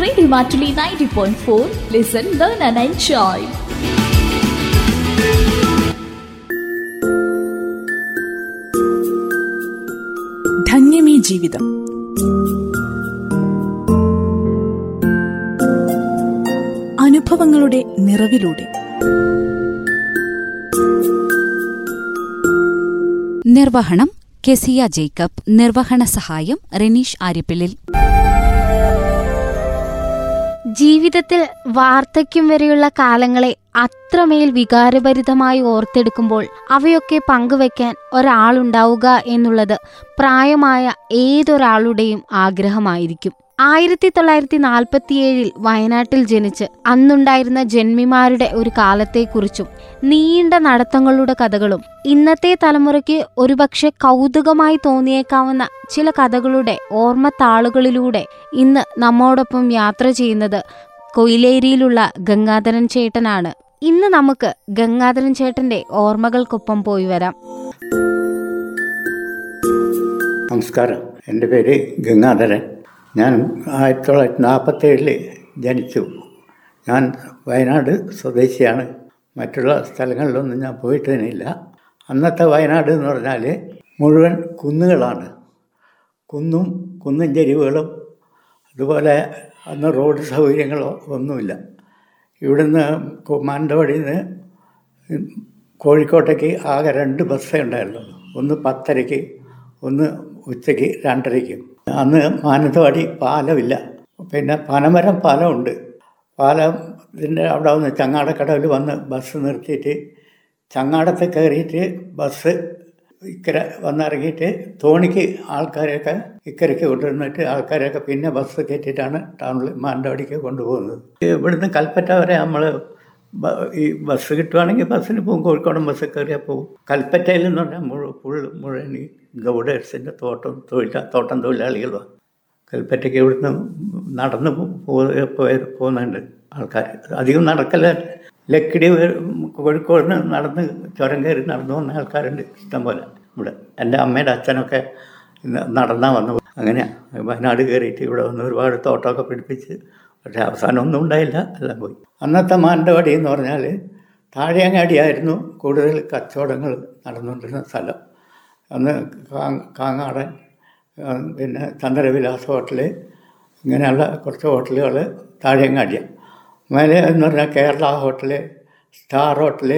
Radio Mattoli ninety point four listen learn and enjoy ധന്യമീ ജീവിതം. അനുഭവങ്ങളുടെ നിറവിലൂടെ. നിർവഹണം കെസിയ ജേക്കബ് നിർവഹണ സഹായം റെനീഷ് ആര്യപ്പിള്ളിൽ. ജീവിതത്തിൽ വാർദ്ധക്യം വരെയുള്ള കാലങ്ങളെ അത്രമേൽ വികാരഭരിതമായി ഓർത്തെടുക്കുമ്പോൾ അവയൊക്കെ പങ്കുവെക്കാൻ ഒരാളുണ്ടാവുക എന്നുള്ളത് പ്രായമായ ഏതൊരാളുടെയും ആഗ്രഹമായിരിക്കും. ആയിരത്തി തൊള്ളായിരത്തി നാൽപ്പത്തിയേഴിൽ വയനാട്ടിൽ ജനിച്ച് അന്നുണ്ടായിരുന്ന ജന്മിമാരുടെ ഒരു കാലത്തെക്കുറിച്ചും നീണ്ട നടത്തങ്ങളുടെ കഥകളും ഇന്നത്തെ തലമുറയ്ക്ക് ഒരുപക്ഷെ കൗതുകമായി തോന്നിയേക്കാവുന്ന ചില കഥകളുടെ ഓർമ്മത്താളുകളിലൂടെ ഇന്ന് നമ്മോടൊപ്പം യാത്ര ചെയ്യുന്നത് കൊയിലേരിയിലുള്ള ഗംഗാധരൻ ചേട്ടനാണ്. ഇന്ന് നമുക്ക് ഗംഗാധരൻ ചേട്ടന്റെ ഓർമ്മകൾക്കൊപ്പം പോയി വരാം. നമസ്കാരം. എന്റെ പേര് ഗംഗാധരൻ. ഞാൻ ആയിരത്തി തൊള്ളായിരത്തി നാൽപ്പത്തേഴിൽ ജനിച്ചു. ഞാൻ വയനാട് സ്വദേശിയാണ്. മറ്റുള്ള സ്ഥലങ്ങളിലൊന്നും ഞാൻ പോയിട്ട് തന്നെയില്ല അന്നത്തെ വയനാട് എന്ന് പറഞ്ഞാൽ മുഴുവൻ കുന്നുകളാണ്. കുന്നും കുന്നും ചെരിവുകളും അതുപോലെ അന്ന് റോഡ് സൗകര്യങ്ങളോ ഒന്നുമില്ല. ഇവിടുന്ന് മാനന്തവാടിയിൽ നിന്ന് കോഴിക്കോട്ടേക്ക് ആകെ രണ്ട് ബസ്സേ ഉണ്ടായിരുന്നുള്ളൂ. ഒന്ന് പത്തരയ്ക്ക് ഒന്ന് ഉച്ചയ്ക്ക് രണ്ടരയ്ക്കും. അന്ന് മാനന്തവാടി പാലമില്ല. പിന്നെ പനമരം പാലമുണ്ട്. പാലം ഇതിന്റെ അവിടെ വന്ന് ചങ്ങാടക്കടവിൽ വന്ന് ബസ് നിർത്തിയിട്ട് ചങ്ങാടത്ത് കയറിയിട്ട് ബസ് ഇക്കര വന്നിറങ്ങിയിട്ട് തോണിക്ക് ആൾക്കാരെയൊക്കെ ഇക്കരയ്ക്ക് കൊണ്ടുവന്നിട്ട് ആൾക്കാരെയൊക്കെ പിന്നെ ബസ് കയറ്റിയിട്ടാണ് ടൗണിൽ മാനന്തവാടിക്ക് കൊണ്ടുപോകുന്നത്. ഇവിടുന്ന് കൽപ്പറ്റ വരെ നമ്മൾ ഈ ബസ് കിട്ടുവാണെങ്കിൽ ബസ്സിന് പോകും കോഴിക്കോടൻ ബസ് കയറിയാൽ പോകും. കൽപ്പറ്റയിൽ എന്ന് പറഞ്ഞാൽ മുഴുവൻ ഫുൾ മുഴുവൻ ഈ ഗൗഡേഴ്സിന്റെ തോട്ടം തൊഴിലാ തോട്ടം തൊഴിലാളികളാണ് കൽപ്പറ്റയ്ക്ക് ഇവിടുന്ന് നടന്ന് പോകുന്നുണ്ട് ആൾക്കാർ. അധികം നടക്കല്ല. ലക്കിടി കോഴിക്കോട് നടന്ന് ചുരം കയറി നടന്നു വന്ന ആൾക്കാരുണ്ട് ഇഷ്ടം പോലെ ഇവിടെ. എന്റെ അമ്മയുടെ അച്ഛനൊക്കെ നടന്നാൽ വന്നു. അങ്ങനെയാണ് വയനാട് കയറിയിട്ട് ഇവിടെ വന്ന് ഒരുപാട് തോട്ടമൊക്കെ പിടിപ്പിച്ച് പക്ഷേ അവസാനം ഒന്നും ഉണ്ടായില്ല എല്ലാം പോയി. അന്നത്തെ മാനന്തവാടി എന്ന് പറഞ്ഞാൽ താഴെയങ്ങാടിയായിരുന്നു കൂടുതൽ കച്ചവടങ്ങൾ നടന്നുകൊണ്ടിരുന്ന സ്ഥലം. അന്ന് കാങ്ങാടൻ പിന്നെ ചന്ദ്രവിലാസ് ഹോട്ടൽ ഇങ്ങനെയുള്ള കുറച്ച് ഹോട്ടലുകൾ താഴെയങ്ങാടിയാണ് മേലെ എന്ന് പറഞ്ഞാൽ കേരള ഹോട്ടൽ സ്റ്റാർ ഹോട്ടൽ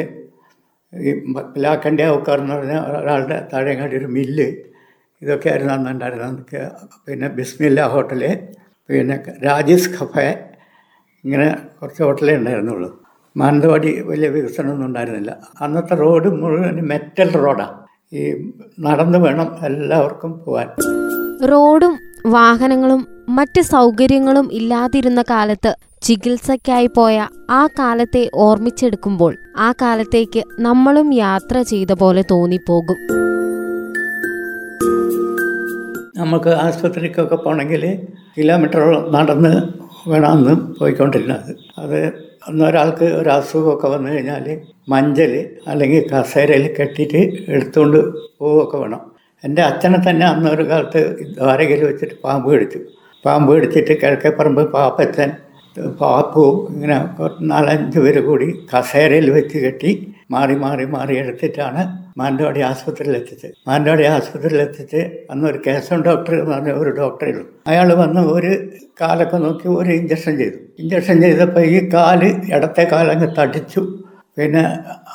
ഈ പിലാക്കന്റെ ഔക്കാർ എന്ന് പറഞ്ഞ ഒരാളുടെ താഴെങ്ങാടി ഒരു മില്ല് ഇതൊക്കെ ആയിരുന്നു അന്ന് ഉണ്ടായിരുന്നത് പിന്നെ ബിസ്മില്ല ഹോട്ടൽ പിന്നെ രാജേഷ് കഫേ ഇങ്ങനെ കുറച്ച് ഹോട്ടലേ ഉണ്ടായിരുന്നുള്ളൂ. മാനന്തവാടി വലിയ വികസനമൊന്നും ഉണ്ടായിരുന്നില്ല. അന്നത്തെ റോഡ് മുഴുവൻ മെറ്റൽ റോഡാണ് ഈ നടന്നു വേണം എല്ലാവർക്കും പോകാൻ റോഡും വാഹനങ്ങളും മറ്റ് സൗകര്യങ്ങളും ഇല്ലാതിരുന്ന കാലത്ത് ചികിത്സയ്ക്കായി പോയ ആ കാലത്തെ ഓർമ്മിച്ചെടുക്കുമ്പോൾ ആ കാലത്തേക്ക് നമ്മളും യാത്ര ചെയ്ത പോലെ തോന്നിപ്പോകും. നമുക്ക് ആശുപത്രിക്കൊക്കെ പോകണമെങ്കിൽ കിലോമീറ്ററോളം നടന്ന് വേണം പോയിക്കൊണ്ടിരുന്നത്. അത് അന്ന് ഒരാൾക്ക് ഒരു അസുഖമൊക്കെ വന്നു കഴിഞ്ഞാൽ മഞ്ചൽ അല്ലെങ്കിൽ കസേരയിൽ കെട്ടിയിട്ട് എടുത്തുകൊണ്ട് പോവുകയൊക്കെ വേണം. എന്റെ അച്ഛനെ തന്നെ അന്നൊരു കാലത്ത് ദ്വാരകയിൽ വെച്ചിട്ട് പാമ്പ് കടിച്ചു. പാമ്പ് കടിച്ചിട്ട് കിഴക്കേപ്പറമ്പ് പാപ്പച്ചൻ പാപ്പു ഇങ്ങനെ നാലഞ്ച് പേര് കൂടി കസേരയിൽ വെച്ച് കെട്ടി മാറി മാറി മാറി എടുത്തിട്ടാണ് മാനന്തവാടി ആശുപത്രിയിൽ എത്തിച്ചത് മാനന്തവാടി ആശുപത്രിയിൽ എത്തിച്ച് അന്ന് ഒരു കേശവൻ ഡോക്ടർ എന്ന് പറഞ്ഞ ഒരു ഡോക്ടറേ ഉള്ളൂ. അയാൾ വന്ന് ഒരു കാലൊക്കെ നോക്കി ഒരു ഇഞ്ചക്ഷൻ ചെയ്തു. ഇഞ്ചക്ഷൻ ചെയ്തപ്പോൾ ഈ കാൽ ഇടത്തെ കാലങ്ങ് തടിച്ചു. പിന്നെ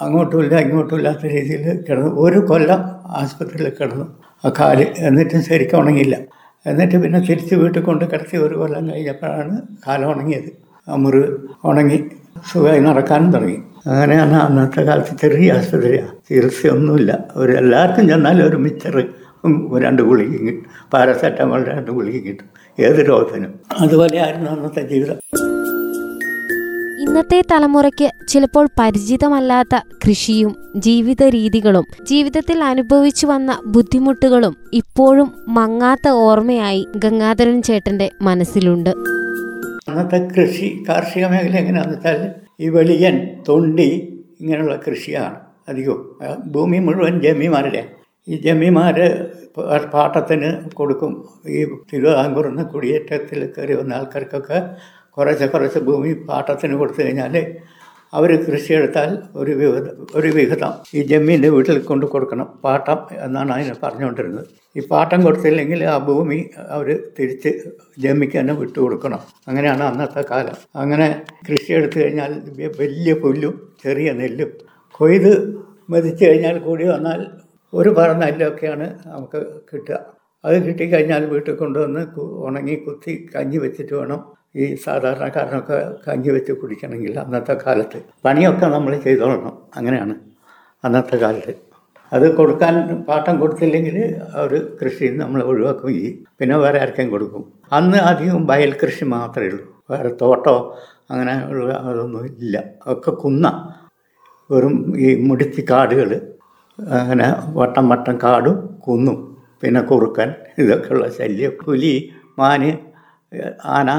അങ്ങോട്ടുമില്ല ഇങ്ങോട്ടും ഇല്ലാത്ത രീതിയിൽ കിടന്നു. ഒരു കൊല്ലം ആശുപത്രിയിൽ കിടന്നു. ആ കാൽ എന്നിട്ടും ശരിക്കും ഉണങ്ങിയില്ല. എന്നിട്ട് പിന്നെ തിരിച്ച് വീട്ടിൽ കൊണ്ട് കിടത്തി ഒരു കൊല്ലം കഴിഞ്ഞപ്പോഴാണ് കാലം ഉണങ്ങിയത്. ആ മുറിവ് ഉണങ്ങി സുഖമായി നടക്കാനും തുടങ്ങി. അങ്ങനെയാണ് അന്നത്തെ കാലത്ത് ചെറിയ ആശുപത്രിയാണ് ചികിത്സയൊന്നുമില്ല. ഒരു എല്ലാവർക്കും ചെന്നാലും ഒരു മിച്ചർ രണ്ട് ഗുളികയും കിട്ടും. പാരസെറ്റമോൾ രണ്ട് ഗുളികയും കിട്ടും. ഏത് രോഗത്തിനും. അതുപോലെയായിരുന്നു അന്നത്തെ ജീവിതം. ഇന്നത്തെ തലമുറയ്ക്ക് ചിലപ്പോൾ പരിചിതമല്ലാത്ത കൃഷിയും ജീവിത രീതികളും ജീവിതത്തിൽ അനുഭവിച്ചു വന്ന ബുദ്ധിമുട്ടുകളും ഇപ്പോഴും മങ്ങാത്ത ഓർമ്മയായി ഗംഗാധരൻ ചേട്ടന്റെ മനസ്സിലുണ്ട്. അന്നത്തെ കൃഷി കാർഷിക മേഖല എങ്ങനെയാണെന്ന് വെച്ചാൽ ഈ വെളിയൻ തൊണ്ടി ഇങ്ങനെയുള്ള കൃഷിയാണ് അധികവും. ഭൂമി മുഴുവൻ ജമിമാരുടെ ഈ ജമിമാർ പാട്ടത്തിന് കൊടുക്കും. ഈ തിരുവിതാംകൂറിൽ നിന്ന് കുടിയേറ്റത്തിൽ കയറി വന്ന ആൾക്കാർക്കൊക്കെ കുറച്ച് കുറച്ച് ഭൂമി പാട്ടത്തിന് കൊടുത്തു കഴിഞ്ഞാൽ അവർ കൃഷിയെടുത്താൽ ഒരു വിഹിതം ഒരു വിഹിതം. ഈ ജമ്മീന്റെ വീട്ടിൽ കൊണ്ട് കൊടുക്കണം പാട്ടം എന്നാണ് അതിനെ പറഞ്ഞുകൊണ്ടിരുന്നത്. ഈ പാട്ടം കൊടുത്തില്ലെങ്കിൽ ആ ഭൂമി അവർ തിരിച്ച് ജമ്മിക്ക് തന്നെ വിട്ടു കൊടുക്കണം. അങ്ങനെയാണ് അന്നത്തെ കാലം. അങ്ങനെ കൃഷി എടുത്തു കഴിഞ്ഞാൽ വലിയ പുല്ലും ചെറിയ നെല്ലും. കൊയ്ത് മതിച്ചു കഴിഞ്ഞാൽ കൂടി വന്നാൽ ഒരു പറ നെല്ലൊക്കെയാണ് നമുക്ക് കിട്ടുക. അത് കിട്ടിക്കഴിഞ്ഞാൽ വീട്ടിൽ കൊണ്ടുവന്ന് ഉണങ്ങി കുത്തി കഞ്ഞി വെച്ചിട്ട് വേണം ഈ സാധാരണക്കാരനൊക്കെ കഞ്ഞി വെച്ച് കുടിക്കണമെങ്കിൽ അന്നത്തെ കാലത്ത് പണിയൊക്കെ നമ്മൾ ചെയ്തോളണം. അങ്ങനെയാണ് അന്നത്തെ കാലത്ത്. അത് കൊടുക്കാൻ പാട്ടം കൊടുത്തില്ലെങ്കിൽ അവർ കൃഷി നമ്മൾ ഒഴിവാക്കും ചെയ്യും. പിന്നെ വേറെ ആർക്കും കൊടുക്കും. അന്ന് അധികം വയൽ കൃഷി മാത്രമേ ഉള്ളൂ. വേറെ തോട്ടോ അങ്ങനെ ഉള്ള അതൊന്നും ഇല്ല. ഒക്കെ കുന്ന വെറും ഈ മുടിച്ച് കാടുകൾ അങ്ങനെ വട്ടം വട്ടം കാടും കുന്നും. പിന്നെ കുറുക്കൻ ഇതൊക്കെയുള്ള ശല്യം. പുലി മാന് ആന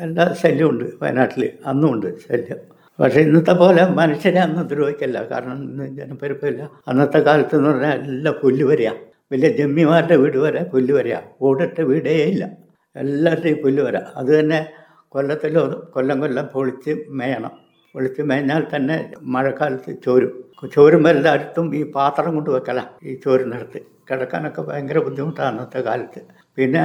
എല്ലാ ശല്യമുണ്ട് വയനാട്ടിൽ അന്നും ഉണ്ട് ശല്യം. പക്ഷേ ഇന്നത്തെ പോലെ മനുഷ്യരെ അന്ന് ദ്രോഹിക്കല്ല. കാരണം ഇന്ന് ജനപ്പെരുപ്പില്ല അന്നത്തെ കാലത്ത് എന്ന് പറഞ്ഞാൽ എല്ലാം പുല്ല് വരിക വലിയ ജമ്മിമാരുടെ വീട് വരെ പുല്ല് വരിക ഓടിട്ട വീടേ ഇല്ല. എല്ലാവരുടെയും പുല്ല് വരാം അത് തന്നെ കൊല്ലത്തിലോ കൊല്ലം കൊല്ലം പൊളിച്ച് മേയണം. പൊളിച്ച് മേഞ്ഞാൽ തന്നെ മഴക്കാലത്ത് ചോരും. ചോരുമ്പോൾ എല്ലായിടത്തും ഈ പാത്രം കൊണ്ട് വെക്കല ഈ ചോരുന്നിടത്ത്. കിടക്കാനൊക്കെ ഭയങ്കര ബുദ്ധിമുട്ടാണ് അന്നത്തെ കാലത്ത്. പിന്നെ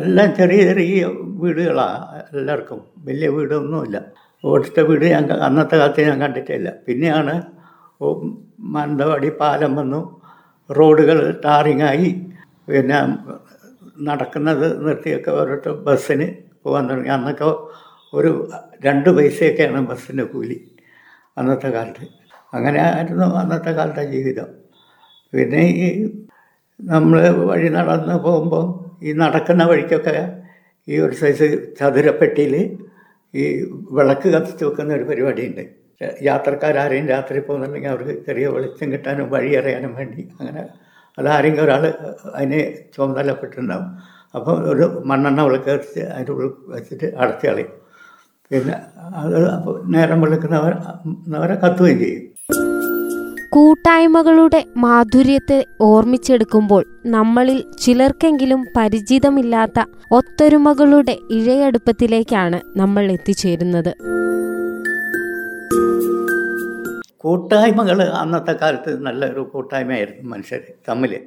എല്ലാം ചെറിയ ചെറിയ വീടുകളാണ് എല്ലാവർക്കും. വലിയ വീടൊന്നുമില്ല. ഓടിച്ച വീട് ഞാൻ അന്നത്തെ കാലത്ത് ഞാൻ കണ്ടിട്ടില്ല. പിന്നെയാണ് മാനന്തവാടി പാലം വന്നു. റോഡുകൾ ടാറിങ്ങായി. പിന്നെ നടക്കുന്നത് നിർത്തിയൊക്കെ ഓരോരുത്തർ ബസ്സിന് പോകാൻ തുടങ്ങി. അന്നൊക്കെ ഒരു രണ്ട് പൈസയൊക്കെയാണ് ബസ്സിന്റെ കൂലി അന്നത്തെ കാലത്ത്. അങ്ങനെ ആയിരുന്നു അന്നത്തെ കാലത്തെ ജീവിതം. പിന്നെ ഈ നമ്മൾ വഴി നടന്ന് പോകുമ്പോൾ ഈ നടക്കുന്ന വഴിക്കൊക്കെ ഈ ഒരു സൈസ് ചതുരപ്പെട്ടിയിൽ ഈ വിളക്ക് കത്തിച്ച് വെക്കുന്ന ഒരു പരിപാടിയുണ്ട്. യാത്രക്കാരാരെയും രാത്രി പോകുന്നുണ്ടെങ്കിൽ അവർക്ക് ചെറിയ വെളിച്ചം കിട്ടാനും വഴി അറിയാനും വേണ്ടി അങ്ങനെ അതാരെങ്കിലും ഒരാൾ അതിനെ ചുമതലപ്പെട്ടിട്ടുണ്ടാവും. അപ്പോൾ ഒരു മണ്ണെണ്ണ വിളക്ക് കത്തിച്ച് അതിന്റെ ഉള്ളിൽ വെച്ചിട്ട് അടച്ചു കളയും. പിന്നെ അത് അപ്പോൾ നേരം വെളുക്കുന്നവർ അവരെ കത്തുകയും ചെയ്യും. കൂട്ടായ്മകളുടെ മാധുര്യത്തെ ഓർമ്മിച്ചെടുക്കുമ്പോൾ നമ്മളിൽ ചിലർക്കെങ്കിലും പരിചിതമില്ലാത്ത ഒത്തൊരുമകളുടെ ഇഴയടുപ്പത്തിലേക്കാണ് നമ്മൾ എത്തിച്ചേരുന്നത്. കൂട്ടായ്മകൾ അന്നത്തെ കാലത്ത് നല്ലൊരു കൂട്ടായ്മയായിരുന്നു മനുഷ്യർ തമ്മിൽ.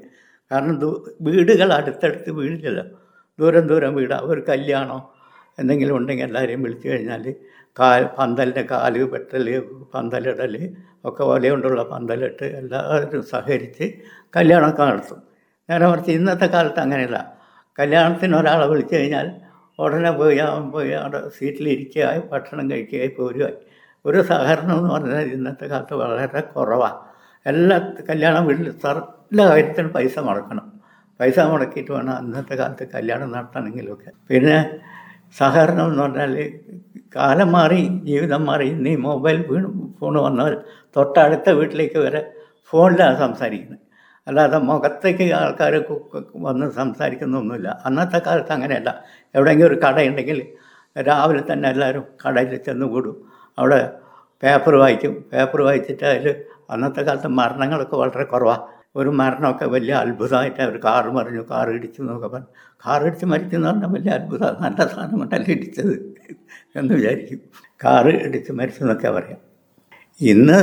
കാരണം വീടുകൾ അടുത്തടുത്ത് വീടില്ലല്ലോ. ദൂരം ദൂരം വീട്. ഒരു കല്യാണം എന്തെങ്കിലും ഉണ്ടെങ്കിൽ എല്ലാവരെയും വിളിച്ചു കഴിഞ്ഞാൽ കാ പന്തലിന്റെ കാൽ വെട്ടൽ പന്തലിടൽ ഒക്കെ ഒല കൊണ്ടുള്ള പന്തലിട്ട് എല്ലാവരും സഹകരിച്ച് കല്യാണമൊക്കെ നടത്തും. നേരെ മറിച്ച് ഇന്നത്തെ കാലത്ത് അങ്ങനെയല്ല. കല്യാണത്തിന് ഒരാളെ വിളിച്ചു കഴിഞ്ഞാൽ ഉടനെ പോയി അവൻ പോയി അവിടെ സീറ്റിലിരിക്കുകയായി ഭക്ഷണം കഴിക്കുകയായി പോരുകയായി ഒരു സഹകരണം എന്ന് പറഞ്ഞാൽ ഇന്നത്തെ കാലത്ത് വളരെ കുറവാണ് എല്ലാ കല്യാണം വീട്ടിൽ എല്ലാ കാര്യത്തിനും പൈസ മുടക്കണം. പൈസ മുടക്കിയിട്ട് വേണം അന്നത്തെ കാലത്ത് കല്യാണം നടത്തണമെങ്കിലൊക്കെ. പിന്നെ സഹകരണം എന്ന് പറഞ്ഞാൽ കാലം മാറി ജീവിതം മാറി. നീ മൊബൈൽ വീണ് ഫോൺ വന്നാൽ തൊട്ടടുത്ത വീട്ടിലേക്ക് വരെ ഫോണിലാണ് സംസാരിക്കുന്നത്. അല്ലാതെ മുഖത്തേക്ക് ആൾക്കാർ വന്ന് സംസാരിക്കുന്നൊന്നുമില്ല. അന്നത്തെ കാലത്ത് അങ്ങനെയല്ല. എവിടെയെങ്കിലും ഒരു കടയുണ്ടെങ്കിൽ രാവിലെ തന്നെ എല്ലാവരും കടയിൽ ചെന്ന് കൂടും. അവിടെ പേപ്പർ വായിക്കും. പേപ്പർ വായിച്ചിട്ട് അതിൽ അന്നത്തെ കാലത്ത് മരണങ്ങളൊക്കെ വളരെ കുറവാണ് ഒരു മരണമൊക്കെ വലിയ അത്ഭുതമായിട്ട് അവർ കാറ് മറിഞ്ഞു കാറ് ഇടിച്ചു എന്നൊക്കെ പറഞ്ഞു കാറ് ഇടിച്ച് മരിച്ചെന്ന് പറഞ്ഞാൽ വലിയ അത്ഭുതം നല്ല സാധനം കൊണ്ടല്ലേ ഇടിച്ചത് എന്ന് വിചാരിക്കും. കാറ് ഇടിച്ച് മരിച്ചു എന്നൊക്കെ പറയാം. ഇന്ന്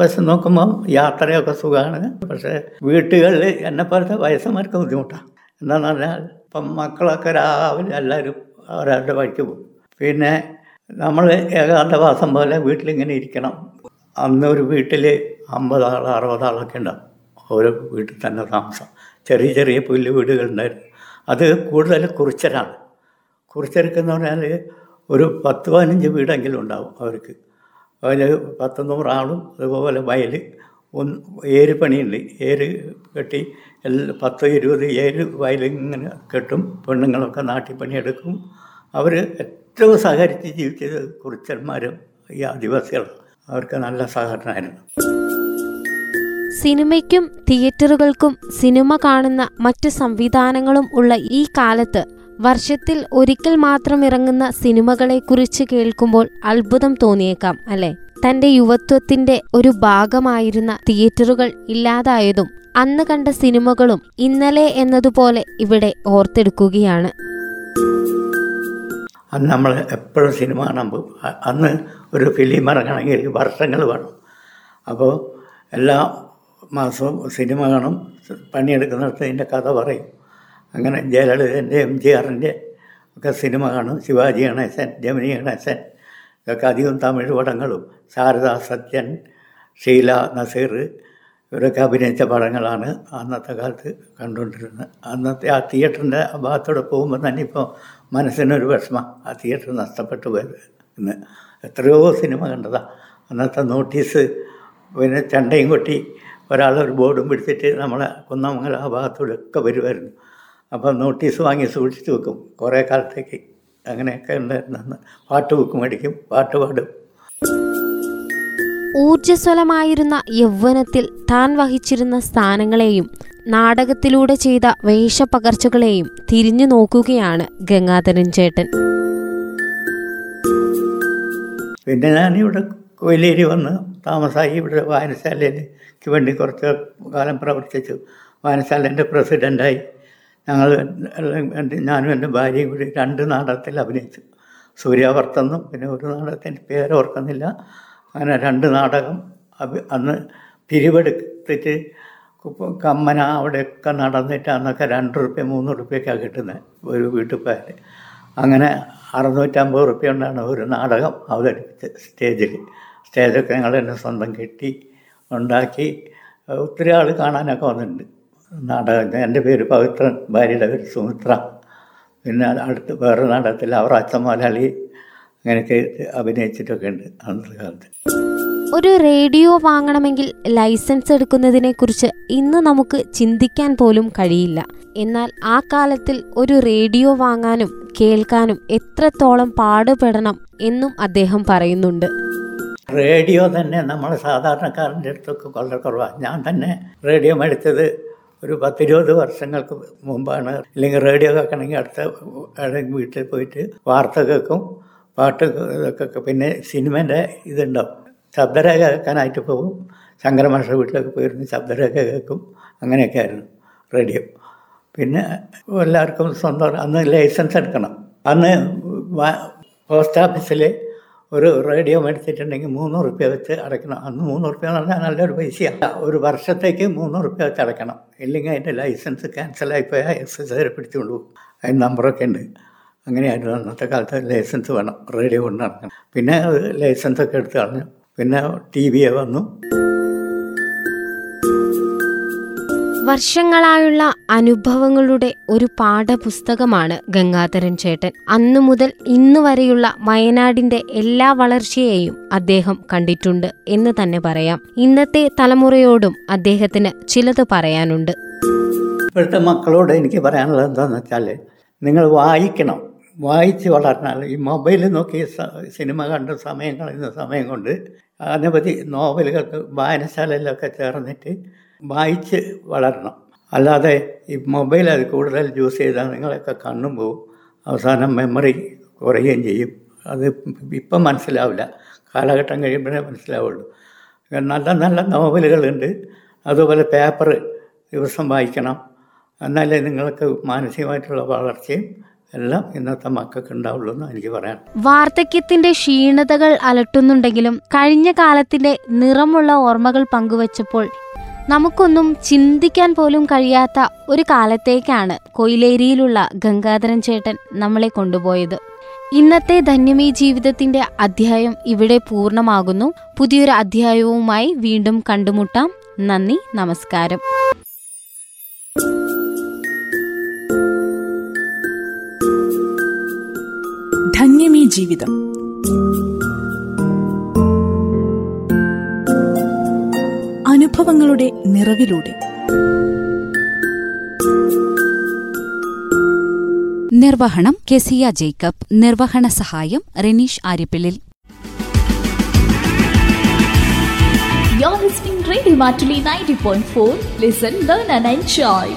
വശം നോക്കുമ്പോൾ യാത്രയൊക്കെ സുഖമാണ് പക്ഷേ വീട്ടുകളിൽ എന്നെ പോലത്തെ വയസ്സന്മാർക്ക് ബുദ്ധിമുട്ടാണ് എന്താണെന്ന് പറഞ്ഞാൽ ഇപ്പം മക്കളൊക്കെ രാവിലെ എല്ലാവരും അവരവരുടെ വഴിക്ക് പോകും. പിന്നെ നമ്മൾ ഏകാന്തവാസം പോലെ വീട്ടിലിങ്ങനെ ഇരിക്കണം. അന്നൊരു വീട്ടിൽ അമ്പതാൾ അറുപതാളൊക്കെ ഉണ്ടാവും. ഓരോ വീട്ടിൽ തന്നെ താമസം. ചെറിയ ചെറിയ പുല്ല് വീടുകളുണ്ടായിരുന്നു അത് കൂടുതൽ കുറിച്ചരാണ്. കുറിച്ചെടുക്കുന്ന പറഞ്ഞാൽ ഒരു പത്ത് പതിനഞ്ച് വീടെങ്കിലും ഉണ്ടാവും അവർക്ക്. അതിൽ പത്ത് ആളും അതുപോലെ വയൽ ഒന്ന് ഏര് പണിയുണ്ട്. ഏര് കെട്ടി എല്ലാ പത്ത് ഇരുപത് ഏര് വയൽ ഇങ്ങനെ കെട്ടും പെണ്ണുങ്ങളൊക്കെ നാട്ടിൽ പണിയെടുക്കും. അവർ ഏറ്റവും സഹകരിച്ച് ജീവിച്ചത് കുറിച്ചന്മാരും ഈ ആദിവാസികളും അവർക്ക് നല്ല സഹകരണമായിരുന്നു. സിനിമയ്ക്കും തിയേറ്ററുകൾക്കും സിനിമ കാണുന്ന മറ്റു സംവിധാനങ്ങളും ഉള്ള ഈ കാലത്ത് വർഷത്തിൽ ഒരിക്കൽ മാത്രം ഇറങ്ങുന്ന സിനിമകളെക്കുറിച്ച് കേൾക്കുമ്പോൾ അത്ഭുതം തോന്നിയേക്കാം അല്ലെ? തന്റെ യുവത്വത്തിന്റെ ഒരു ഭാഗമായിരുന്ന തിയേറ്ററുകൾ ഇല്ലാതായതും അന്ന് കണ്ട സിനിമകളും ഇന്നലെ എന്നതുപോലെ ഇവിടെ ഓർത്തെടുക്കുകയാണ്. അന്ന് നമ്മൾ എപ്പോഴും സിനിമ കാണാൻ പോകും. അന്ന് ഒരു ഫിലിം ഇറങ്ങണമെങ്കിൽ വർഷങ്ങൾ വേണം. അപ്പോൾ എല്ലാ മാസവും സിനിമ കാണും പണിയെടുക്കുന്നിടത്ത് ഇതിന്റെ കഥ പറയും. അങ്ങനെ ജയലളിതന്റെ എം ജി ആറിന്റെ ഒക്കെ സിനിമ കാണും. ശിവാജി ഗണേശൻ ജമിനി ഗണേശൻ ഇതൊക്കെ അധികം തമിഴ് പടങ്ങളും. ശാരദാ സത്യൻ ഷീല നസീർ ഇവരൊക്കെ അഭിനയിച്ച പടങ്ങളാണ് അന്നത്തെ കാലത്ത് കണ്ടുകൊണ്ടിരുന്നത്. അന്നത്തെ ആ തിയേറ്ററിന്റെ ഭാഗത്തൂടെ പോകുമ്പോൾ തന്നെ ഇപ്പോൾ മനസ്സിനൊരു വിഷമം. ആ തിയേറ്റർ നഷ്ടപ്പെട്ടു പോയത് ഇന്ന്. എത്രയോ സിനിമ കണ്ടതാണ് അന്നത്തെ നോട്ടീസ് പിന്നെ ചണ്ടയും കൊട്ടി ഒരാളൊരു ബോർഡും പിടിച്ചിട്ട് നമ്മളെ കുന്നമംഗല ആ ഭാഗത്തൂടെ ഒക്കെ വരുമായിരുന്നു അപ്പം നോട്ടീസ് വാങ്ങി സൂക്ഷിച്ച് വെക്കും. കുറേ കാലത്തേക്ക് അങ്ങനെയൊക്കെ ഉണ്ടായിരുന്നു പാട്ട് ബുക്ക് മേടിക്കും പാട്ട് പാടും. ഊർജസ്വലമായിരുന്ന യൗവനത്തിൽ താൻ വഹിച്ചിരുന്ന സ്ഥാനങ്ങളെയും നാടകത്തിലൂടെ ചെയ്ത വേഷപ്പകർച്ചകളെയും തിരിഞ്ഞു നോക്കുകയാണ് ഗംഗാധരൻ ചേട്ടൻ. പിന്നെ ഞാനിവിടെ കൊയിലേരി വന്ന് താമസമായി ഇവിടെ വായനശാലയിലേക്ക് വേണ്ടി കുറച്ച് കാലം പ്രവർത്തിച്ചു. വായനശാലേന്റെ പ്രസിഡന്റായി ഞങ്ങൾ ഞാനും എന്റെ ഭാര്യയും കൂടി രണ്ട് നാടകത്തിൽ അഭിനയിച്ചു. സൂര്യാവർത്തെന്നും പിന്നെ ഒരു നാടകത്തിന്റെ പേര് ഓർക്കുന്നില്ല അങ്ങനെ രണ്ട് നാടകം അന്ന് പിരിവെടുത്തിട്ട് കമ്മന അവിടെയൊക്കെ നടന്നിട്ട് അന്നൊക്കെ രണ്ട് റുപ്യ മൂന്ന് റുപ്യൊക്കെയാണ് കിട്ടുന്നത് ഒരു വീട്ടിൽ പോയാൽ അങ്ങനെ അറുന്നൂറ്റമ്പത് റുപ്യ കൊണ്ടാണ് ഒരു നാടകം അവതരിപ്പിച്ചത് സ്റ്റേജിൽ. സ്റ്റേജൊക്കെ ഞങ്ങൾ തന്നെ സ്വന്തം കെട്ടി ഉണ്ടാക്കി. ഒത്തിരി ആൾ കാണാനൊക്കെ വന്നിട്ടുണ്ട്. നാടകം. എന്റെ പേര് പവിത്രൻ ഭാര്യയുടെ പേര് സുമിത്ര. പിന്നെ അടുത്ത് വേറെ നാടകത്തിൽ അവർ അച്ഛൻ മലയാളി അങ്ങനെയൊക്കെ അഭിനയിച്ചിട്ടൊക്കെ ഉണ്ട് അന്നത്തെ കാലത്ത്. ഒരു റേഡിയോ വാങ്ങണമെങ്കിൽ ലൈസൻസ് എടുക്കുന്നതിനെക്കുറിച്ച് ഇന്ന് നമുക്ക് ചിന്തിക്കാൻ പോലും കഴിയില്ല. എന്നാൽ ആ കാലത്തിൽ ഒരു റേഡിയോ വാങ്ങാനും കേൾക്കാനും എത്രത്തോളം പാടുപെടണം എന്നും അദ്ദേഹം പറയുന്നുണ്ട്. റേഡിയോ തന്നെ നമ്മൾ സാധാരണക്കാരന്റെ അടുത്തൊക്കെ വളരെ കുറവാണ് ഞാൻ തന്നെ റേഡിയോ മേടിച്ചത് ഒരു പത്തിരുപത് വർഷങ്ങൾക്ക് മുമ്പാണ്. അല്ലെങ്കിൽ റേഡിയോ കേൾക്കണമെങ്കിൽ അടുത്ത വീട്ടിൽ പോയിട്ട് വാർത്ത കേൾക്കും പാട്ട് ഇതൊക്കെ പിന്നെ സിനിമേന്റെ ഇതുണ്ടാവും. ശബ്ദരേഖ കേൾക്കാനായിട്ട് പോകും. ശങ്കരമാഷ വീട്ടിലൊക്കെ പോയിരുന്നു ശബ്ദരേഖ കേൾക്കും. അങ്ങനെയൊക്കെ ആയിരുന്നു റേഡിയോ. പിന്നെ എല്ലാവർക്കും സ്വന്തം അന്ന് ലൈസൻസ് എടുക്കണം. അന്ന് പോസ്റ്റ് ഓഫീസിൽ ഒരു റേഡിയോ മേടിച്ചിട്ടുണ്ടെങ്കിൽ മൂന്ന് റുപ്യ വെച്ച് അടയ്ക്കണം. അന്ന് മൂന്ന് റുപ്യ എന്ന് പറഞ്ഞാൽ നല്ലൊരു പൈസയാണ് ഒരു വർഷത്തേക്ക് മൂന്ന് റുപ്യ വെച്ച് അടയ്ക്കണം. ഇല്ലെങ്കിൽ അതിന്റെ ലൈസൻസ് ക്യാൻസലായിപ്പോയാൽ എക്സസൈസ് പിടിച്ചുകൊണ്ട് പോകും. അതിന് നമ്പറൊക്കെ ഉണ്ട്. അങ്ങനെയായിരുന്നു അന്നത്തെ കാലത്ത് ലൈസൻസ് വേണം. റേഡിയോ കൊണ്ട് നടക്കണം പിന്നെ ലൈസൻസ് ഒക്കെ എടുത്ത് കളഞ്ഞു. പിന്നെ ടി വി വന്നു. വർഷങ്ങളായുള്ള അനുഭവങ്ങളുടെ ഒരു പാഠപുസ്തകമാണ് ഗംഗാധരൻ ചേട്ടൻ. അന്നു മുതൽ ഇന്നു വരെയുള്ള വയനാടിന്റെ എല്ലാ വളർച്ചയെയും അദ്ദേഹം കണ്ടിട്ടുണ്ട് എന്ന് തന്നെ പറയാം. ഇന്നത്തെ തലമുറയോടും അദ്ദേഹത്തിന് ചിലത് പറയാനുണ്ട്. ഇപ്പോഴത്തെ മക്കളോട് എനിക്ക് പറയാനുള്ളത് എന്താണെന്ന് വെച്ചാൽ നിങ്ങൾ വായിക്കണം. വായിച്ച് വളർന്നാൽ ഈ മൊബൈൽ നോക്കി സിനിമ കണ്ട സമയം കളയുന്ന സമയം കൊണ്ട് അനവധി നോവലുകൾക്ക് വായനശാലയിലൊക്കെ ചേർന്നിട്ട് വായിച്ച് വളരണം അല്ലാതെ ഈ മൊബൈൽ അത് കൂടുതൽ യൂസ് ചെയ്താൽ നിങ്ങളൊക്കെ കണ്ണും പോവും. അവസാനം മെമ്മറി കുറയുകയും ചെയ്യും. അത് ഇപ്പം മനസ്സിലാവില്ല. കാലഘട്ടം കഴിയുമ്പോഴേ മനസ്സിലാവുള്ളൂ. നല്ല നല്ല നോവലുകളുണ്ട്. അതുപോലെ പേപ്പർ ദിവസം വായിക്കണം. എന്നാലേ നിങ്ങൾക്ക് മാനസികമായിട്ടുള്ള വളർച്ചയും എല്ലാം ഇന്നത്തെ മക്കൾക്ക് ഉണ്ടാവുള്ളൂ എന്ന് എനിക്ക് പറയാം വാർദ്ധക്യത്തിന്റെ ക്ഷീണതകൾ അലട്ടുന്നുണ്ടെങ്കിലും കഴിഞ്ഞ കാലത്തിന്റെ നിറമുള്ള ഓർമ്മകൾ പങ്കുവച്ചപ്പോൾ നമുക്കൊന്നും ചിന്തിക്കാൻ പോലും കഴിയാത്ത ഒരു കാലത്തേക്കാണ് കൊയിലേരിയിലുള്ള ഗംഗാധരൻ ചേട്ടൻ നമ്മളെ കൊണ്ടുപോയത്. ഇന്നത്തെ ധന്യമീ ജീവിതത്തിന്റെ അധ്യായം ഇവിടെ പൂർണമാകുന്നു. പുതിയൊരു അധ്യായവുമായി വീണ്ടും കണ്ടുമുട്ടാം. നന്ദി നമസ്കാരം. ജീവിതം അനുഭവങ്ങളുടെ നിറവിലൂടെ നിർവഹണം കെസിയ ജേക്കബ് നിർവഹണ സഹായം Renish ആര്യപ്പിളിൽ You're listening Radio Matuli 90.4. Listen, learn and enjoy.